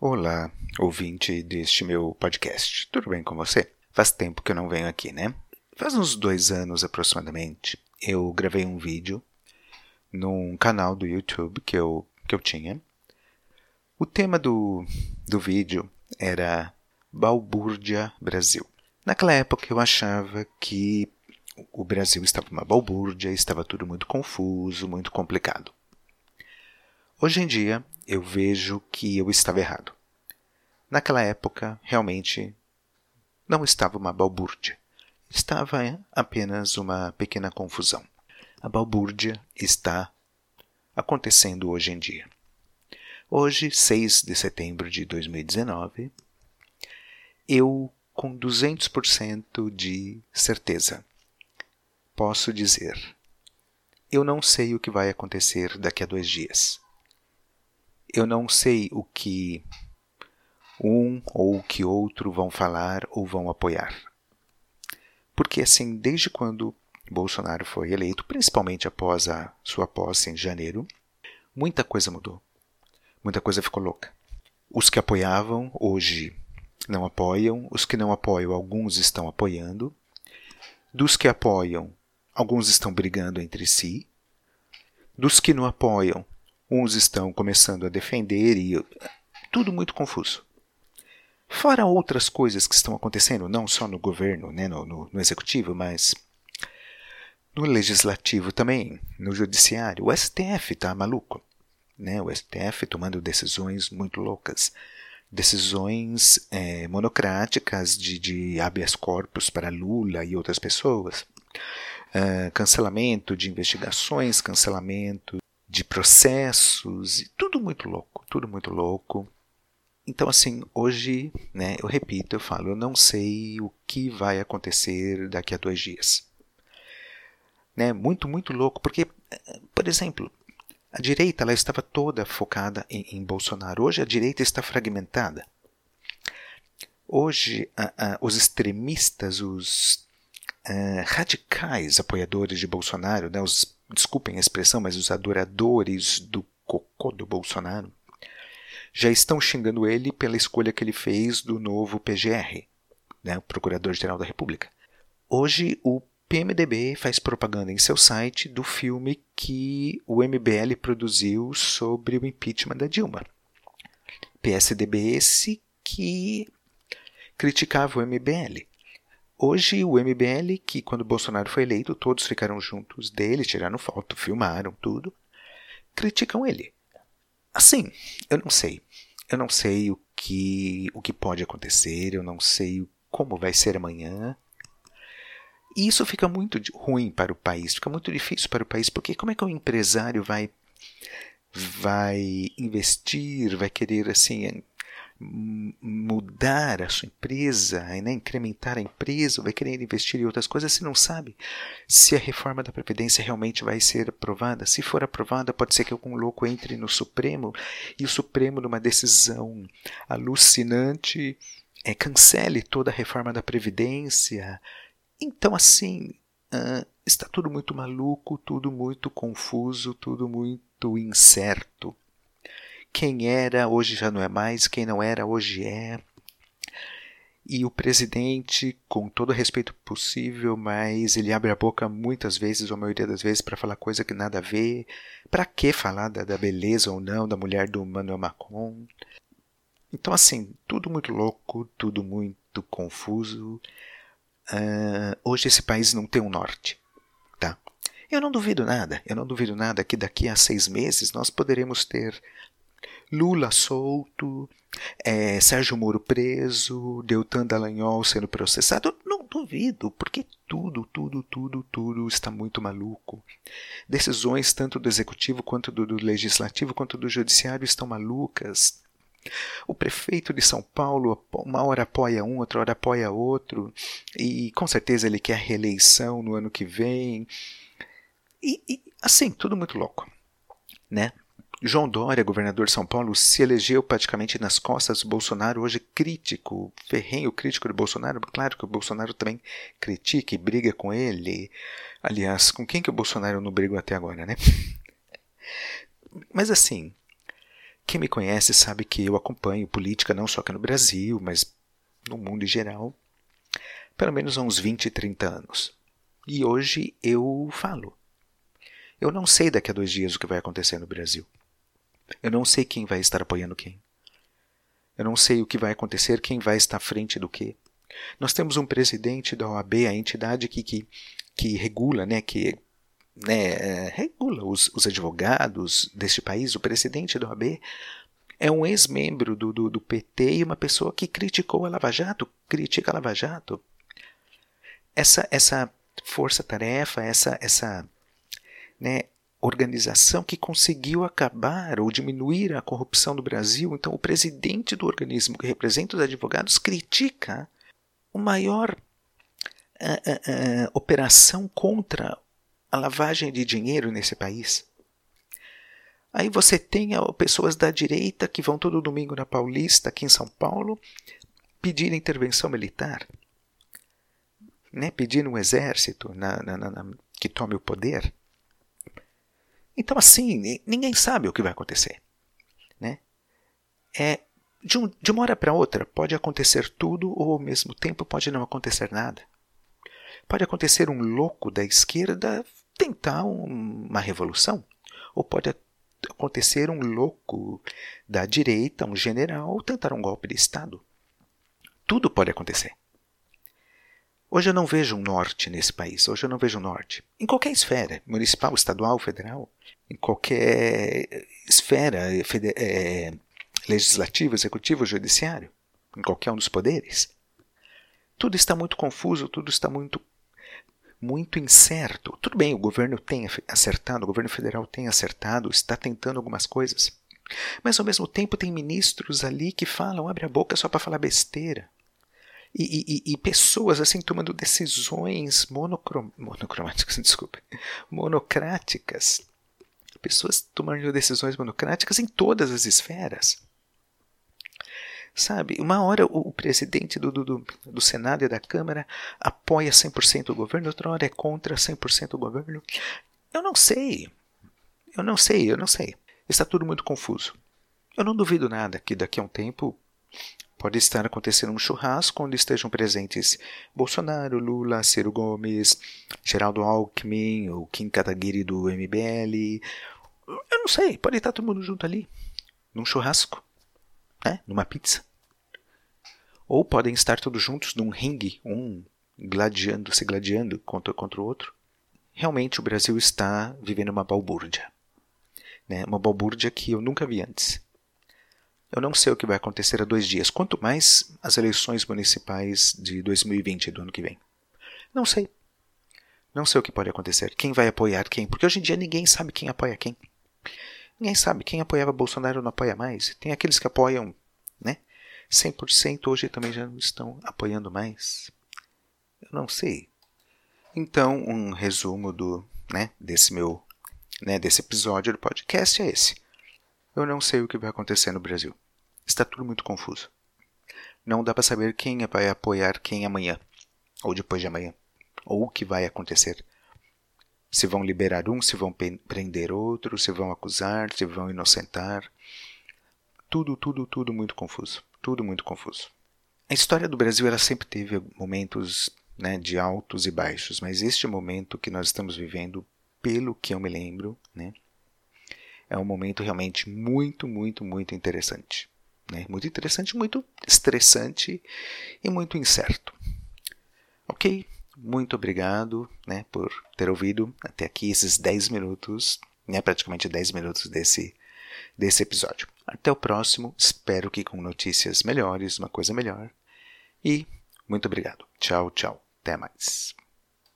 Olá, ouvinte deste meu podcast. Tudo bem com você? Faz tempo que eu não venho aqui, né? Faz uns dois anos aproximadamente, eu gravei um vídeo num canal do YouTube que eu, que eu tinha. O tema do, do vídeo era Balbúrdia Brasil. Naquela época eu achava que o Brasil estava uma balbúrdia, estava tudo muito confuso, muito complicado. Hoje em dia eu vejo que eu estava errado. Naquela época, realmente não estava uma balbúrdia. Estava apenas uma pequena confusão. A balbúrdia está acontecendo hoje em dia. Hoje, 6 de setembro de 2019, eu, com 200% de certeza, posso dizer: eu não sei o que vai acontecer daqui a dois dias. Eu não sei o que um ou o que outro vão falar ou vão apoiar. Porque assim, desde quando Bolsonaro foi eleito, principalmente após a sua posse em janeiro, muita coisa mudou. Muita coisa ficou louca. Os que apoiavam hoje não apoiam, os que não apoiam, alguns estão apoiando. Dos que apoiam, alguns estão brigando entre si. Dos que não apoiam, uns estão começando a defender e tudo muito confuso. Fora outras coisas que estão acontecendo, não só no governo, né, no, no, no executivo, mas no legislativo também, no judiciário. O STF está maluco. Né? O STF tomando decisões muito loucas. Decisões é, monocráticas de, de habeas corpus para Lula e outras pessoas. Uh, cancelamento de investigações, cancelamento de processos, tudo muito louco, tudo muito louco. Então, assim, hoje, né, eu repito, eu falo, eu não sei o que vai acontecer daqui a dois dias. Né, muito, muito louco, porque, por exemplo, a direita ela estava toda focada em, em Bolsonaro. Hoje a direita está fragmentada. Hoje, a, a, os extremistas, os uh, radicais apoiadores de Bolsonaro, né, os, desculpem a expressão, mas os adoradores do cocô do Bolsonaro, já estão xingando ele pela escolha que ele fez do novo PGR, né, o Procurador-Geral da República. Hoje, o PMDB faz propaganda em seu site do filme que o MBL produziu sobre o impeachment da Dilma. PSDB esse que criticava o MBL. Hoje, o MBL, que quando Bolsonaro foi eleito, todos ficaram juntos dele, tiraram foto, filmaram tudo, criticam ele. Assim, eu não sei. Eu não sei o que, o que pode acontecer, eu não sei como vai ser amanhã. E isso fica muito ruim para o país, fica muito difícil para o país, porque como é que um empresário vai vai investir, vai querer assim mudar a sua empresa, né, incrementar a empresa, vai querer investir em outras coisas, se não sabe se a reforma da Previdência realmente vai ser aprovada. Se for aprovada, pode ser que algum louco entre no Supremo e o Supremo, numa decisão alucinante, é, cancele toda a reforma da Previdência. Então, assim, uh, está tudo muito maluco, tudo muito confuso, tudo muito incerto. Quem era hoje já não é mais, quem não era hoje é. E o presidente, com todo o respeito possível, mas ele abre a boca muitas vezes, ou a maioria das vezes, para falar coisa que nada a ver. Para que falar da, da, beleza ou não da mulher do Manuel Macron? Então, assim, tudo muito louco, tudo muito confuso. Uh, hoje esse país não tem um norte, tá? Eu não duvido nada, eu não duvido nada que daqui a seis meses nós poderemos ter Lula solto, é, Sérgio Moro preso, Deltan Dallagnol sendo processado. Não duvido, porque tudo, tudo, tudo, tudo está muito maluco. Decisões tanto do executivo quanto do, do legislativo quanto do judiciário estão malucas. O prefeito de São Paulo uma hora apoia um, outra hora apoia outro, e com certeza ele quer reeleição no ano que vem. E, e assim, tudo muito louco, né? João Dória, governador de São Paulo, se elegeu praticamente nas costas do Bolsonaro, hoje crítico, ferrenho crítico do Bolsonaro. Claro que o Bolsonaro também critica e briga com ele. Aliás, com quem que o Bolsonaro não brigou até agora, né? Mas assim, Quem me conhece sabe que eu acompanho política não só aqui no Brasil, mas no mundo em geral, pelo menos há uns 20, 30 anos. E hoje eu falo. Eu não sei daqui a dois dias o que vai acontecer no Brasil. Eu não sei quem vai estar apoiando quem. Eu não sei o que vai acontecer, quem vai estar à frente do quê. Nós temos um presidente da OAB, a entidade que, que, que regula, né, que né, é, regula os, os advogados deste país, o presidente da OAB é um ex-membro do, do, do, PT e uma pessoa que criticou a Lava Jato, critica a Lava Jato. Essa, essa força-tarefa, essa, essa né, organização que conseguiu acabar ou diminuir a corrupção do Brasil. Então, o presidente do organismo que representa os advogados critica a maior uh, uh, uh, operação contra a lavagem de dinheiro nesse país. Aí você tem pessoas da direita que vão todo domingo na Paulista, aqui em São Paulo, pedir intervenção militar, né? pedir um exército na, na, na, que tome o poder. Então, assim, ninguém sabe o que vai acontecer. Né? É, de, um, de uma hora para outra, pode acontecer tudo ou ao mesmo tempo pode não acontecer nada. Pode acontecer um louco da esquerda tentar um, uma revolução, ou pode acontecer um louco da direita, um general, tentar um golpe de Estado. Tudo pode acontecer. Hoje eu não vejo um norte nesse país, hoje eu não vejo um norte. Em qualquer esfera, municipal, estadual, federal, em qualquer esfera é, legislativo, executivo, judiciário, em qualquer um dos poderes. Tudo está muito confuso, tudo está muito muito incerto. Tudo bem, o governo tem acertado, o governo federal tem acertado, está tentando algumas coisas. Mas ao mesmo tempo tem ministros ali que falam, abre a boca só para falar besteira e, e, e, pessoas assim tomando decisões monocrom monocromáticas, desculpe, monocráticas. Pessoas tomando decisões monocráticas em todas as esferas. Sabe, uma hora o, presidente do, do, do Senado e da Câmara apoia 100% o governo, outra hora é contra 100% o governo. Eu não sei. Eu não sei, eu não sei. Está tudo muito confuso. Eu não duvido nada que daqui a um tempo Pode estar acontecendo um churrasco onde estejam presentes Bolsonaro, Lula, Ciro Gomes, Geraldo Alckmin, o Kim Kataguiri do MBL. Eu não sei, pode estar todo mundo junto ali, num churrasco, né? numa pizza. Ou podem estar todos juntos num ringue, um gladiando, se gladiando contra, contra o outro. Realmente o Brasil está vivendo uma balbúrdia. Né? Uma balbúrdia que eu nunca vi antes. Eu não sei o que vai acontecer há dois dias, quanto mais as eleições municipais de 2020 do ano que vem. Não sei. Não sei o que pode acontecer. Quem vai apoiar quem? Porque hoje em dia ninguém sabe quem apoia quem. Ninguém sabe. Quem apoiava Bolsonaro não apoia mais. Tem aqueles que apoiam, né? 100% hoje também já não estão apoiando mais. Eu não sei. Então, um resumo do, né, desse meu, né, desse episódio do podcast é esse. Eu não sei o que vai acontecer no Brasil. Está tudo muito confuso. Não dá para saber quem vai apoiar quem amanhã, ou depois de amanhã, ou o que vai acontecer. Se vão liberar um, se vão prender outro, se vão acusar, se vão inocentar. Tudo, tudo, tudo muito confuso. Tudo muito confuso. A história do Brasil ela sempre teve momentos né, de altos e baixos, mas este momento que nós estamos vivendo, pelo que eu me lembro, né, é um momento realmente muito, muito, muito interessante. Né? Muito interessante, muito estressante e muito incerto. Ok? Muito obrigado né, por ter ouvido até aqui esses 10 minutos, né, praticamente 10 minutos desse, desse episódio. Até o próximo, espero que com notícias melhores, uma coisa melhor. E muito obrigado. Tchau, tchau. Até mais.